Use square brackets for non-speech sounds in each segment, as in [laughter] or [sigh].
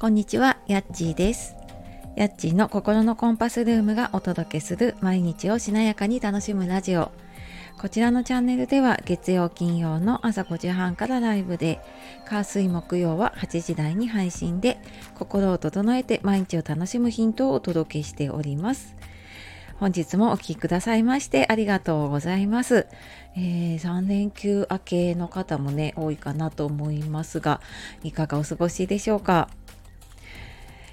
こんにちは、やっちーです。やっちーの心のコンパスルームがお届けする毎日をしなやかに楽しむラジオ。こちらのチャンネルでは月曜金曜の朝5時半からライブで、火水木曜は8時台に配信で、心を整えて毎日を楽しむヒントをお届けしております。本日もお聴きくださいましてありがとうございます。えー、3連休明けの方もね、多いかなと思いますが、いかがお過ごしでしょうか？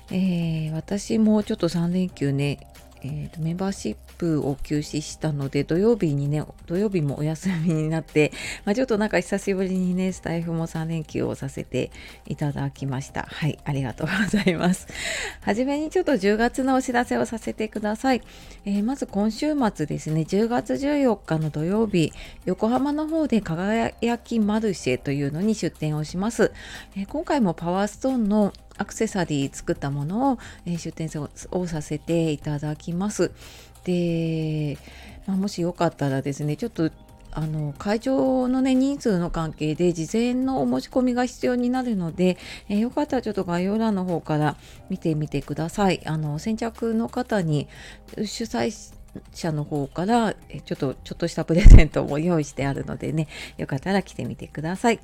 えー、私もちょっと3連休ね、えーと、メンバーシップを休止したので土曜日にね土曜日もお休みになって、[laughs] まあ、ちょっとなんか久しぶりにねスタイフも3連休をさせていただきました。はいありがとうございます。[laughs] はじめにちょっと10月のお知らせをさせてください、えー、まず今週末ですね10月14日の土曜日横浜の方で輝きマルシェというのに出店をします、えー、今回もパワーストーンのアクセサリー作ったものを、えー、出店をさせていただきます。で、まあ、もしよかったらですねちょっとあの会場のね人数の関係で事前のお申し込みが必要になるので、えー、よかったらちょっと概要欄の方から見てみてください。あの先着の方に主催社の方からちょっとちょっとしたプレゼントも用意してあるのでねよかったら来てみてください。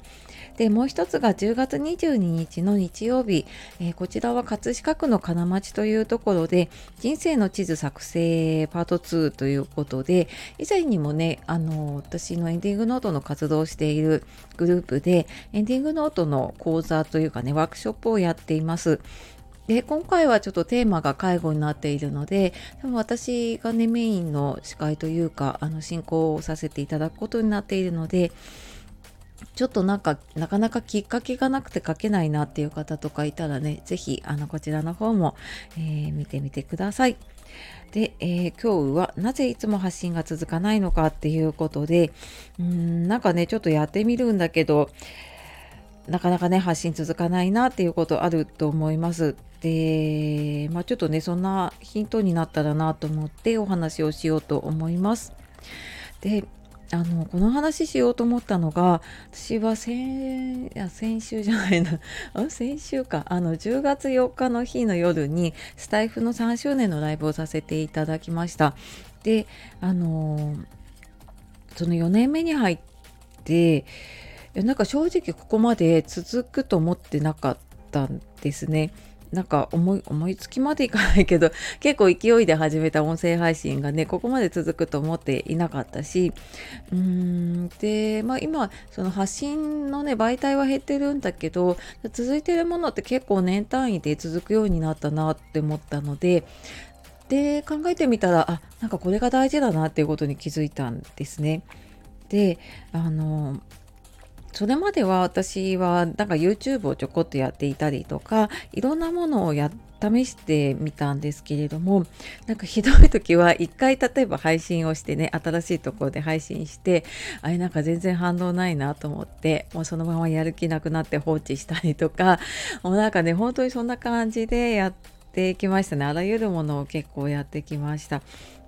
でもう一つが10月22日の日曜日、えー、こちらは葛飾区の金町というところで人生の地図作成パート2ということで以前にもねあの私のエンディングノートの活動をしているグループでエンディングノートの講座というかねワークショップをやっています。で今回はちょっとテーマが介護になっているのででも私がねメインの司会というかあの進行をさせていただくことになっているのでちょっとなんかなかなかきっかけがなくて書けないなっていう方とかいたらね是非あのこちらの方も、えー、見てみてください。で、えー、今日はなぜいつも発信が続かないのかっていうことでうーんなんかねちょっとやってみるんだけどなかなかね発信続かないなっていうことあると思います。で、まあ、ちょっとねそんなヒントになったらなと思ってお話をしようと思います。であのこの話しようと思ったのが私は先先週じゃないな [laughs] 先週かあの10月4日の日の夜にスタイフの3周年のライブをさせていただきましたであのその4年目に入ってなんか正直ここまで続くと思ってなかったんですね。なんか思い思いつきまでいかないけど [laughs] 結構勢いで始めた音声配信がねここまで続くと思っていなかったしうーんでまあ今その発信のね媒体は減ってるんだけど続いてるものって結構年単位で続くようになったなって思ったのでで考えてみたらあなんかこれが大事だなっていうことに気づいたんですね。であのそれまでは私はなんか YouTube をちょこっとやっていたりとかいろんなものをや試してみたんですけれどもなんかひどい時は一回例えば配信をしてね新しいところで配信してあれなんか全然反応ないなと思ってもうそのままやる気なくなって放置したりとかもうなんかね本当にそんな感じでやってきましたねあらゆるものを結構やってきました。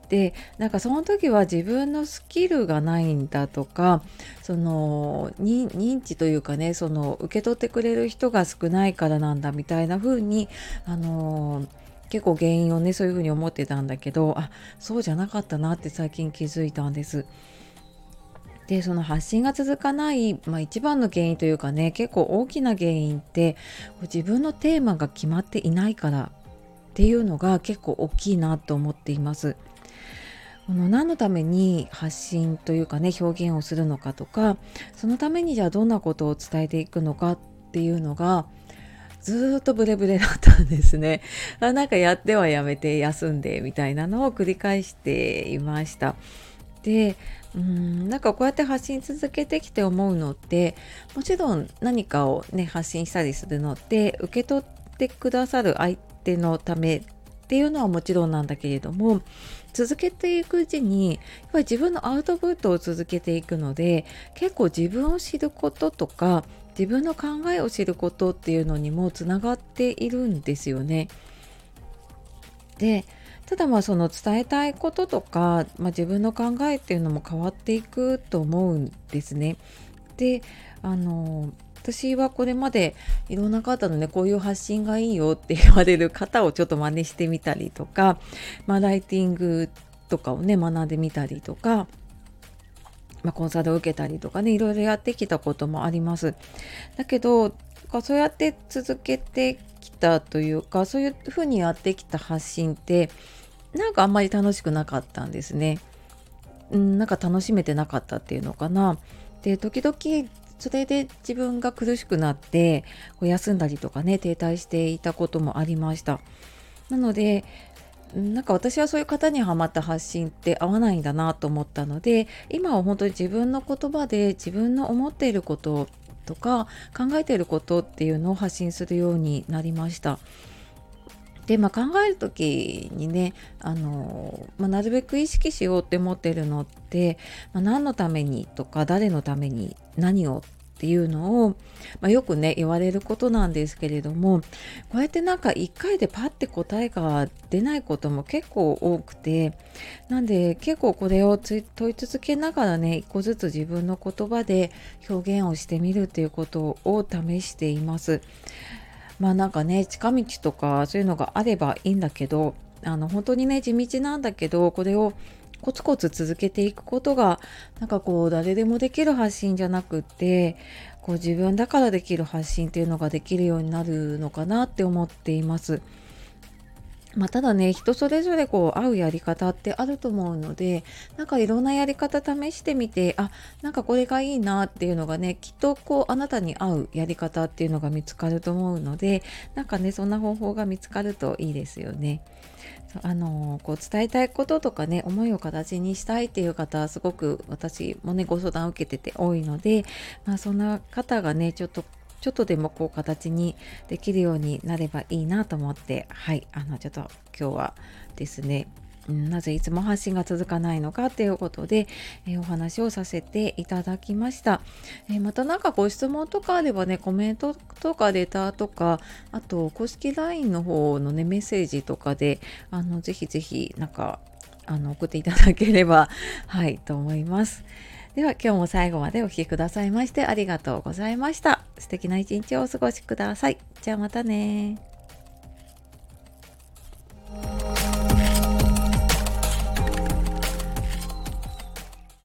でなんかその時は自分のスキルがないんだとかその認知というかねその受け取ってくれる人が少ないからなんだみたいな風にあの結構原因をねそういう風に思ってたんだけどあそうじゃなかったなって最近気づいたんです。でその発信が続かない、まあ、一番の原因というかね結構大きな原因って自分のテーマが決まっていないからっていうのが結構大きいなと思っています。この何のために発信というかね表現をするのかとかそのためにじゃあどんなことを伝えていくのかっていうのがずっとブレブレだったんですね。[laughs] あなんかやってはやめて休んでみたいなのを繰り返していました。でうんなんかこうやって発信続けてきて思うのってもちろん何かをね発信したりするのって受け取ってくださる相手のためっていうのはもちろんなんだけれども続けていくうちにやっぱり自分のアウトプットを続けていくので結構自分を知ることとか自分の考えを知ることっていうのにもつながっているんですよね。でただまあその伝えたいこととか、まあ、自分の考えっていうのも変わっていくと思うんですね。であの私はこれまでいろんな方のねこういう発信がいいよって言われる方をちょっと真似してみたりとか、まあ、ライティングとかをね学んでみたりとか、まあ、コンサルを受けたりとかねいろいろやってきたこともあります。だけどそうやって続けてきたというかそういうふうにやってきた発信ってなんかあんまり楽しくなかったんですね。うん、なんか楽しめてなかったっていうのかな。で時々それで自分が苦しくなってこう休んだりとかね停滞していたこともありました。なのでなんか私はそういう方にはまった発信って合わないんだなと思ったので今は本当に自分の言葉で自分の思っていることとか考えていることっていうのを発信するようになりました。で、まあ、考える時にねあの、まあ、なるべく意識しようって思ってるのって、まあ、何のためにとか誰のために何をっていうのを、まあ、よくね言われることなんですけれどもこうやってなんか一回でパッて答えが出ないことも結構多くてなんで結構これを問い続けながらね一個ずつ自分の言葉で表現をしてみるっていうことを試しています。まあなんかね近道とかそういうのがあればいいんだけどあの本当にね地道なんだけどこれをコツコツ続けていくことがなんかこう誰でもできる発信じゃなくってこう自分だからできる発信っていうのができるようになるのかなって思っています。まあ、ただね人それぞれこう合うやり方ってあると思うのでなんかいろんなやり方試してみてあなんかこれがいいなっていうのがねきっとこうあなたに合うやり方っていうのが見つかると思うのでなんかねそんな方法が見つかるといいですよね。あのこう伝えたいこととかね思いを形にしたいっていう方はすごく私もねご相談を受けてて多いので、まあ、そんな方がねちょっとちょっとでもこう形にできるようになればいいなと思ってはいあのちょっと今日はですねなぜいつも発信が続かないのかっていうことで、えー、お話をさせていただきました、えー、また何かご質問とかあればねコメントとかレターとかあと公式 LINE の方のねメッセージとかであのぜひぜひなんかあの送っていただければはいと思います。では今日も最後までお聴きくださいましてありがとうございました。素敵な一日をお過ごしください。じゃあまたね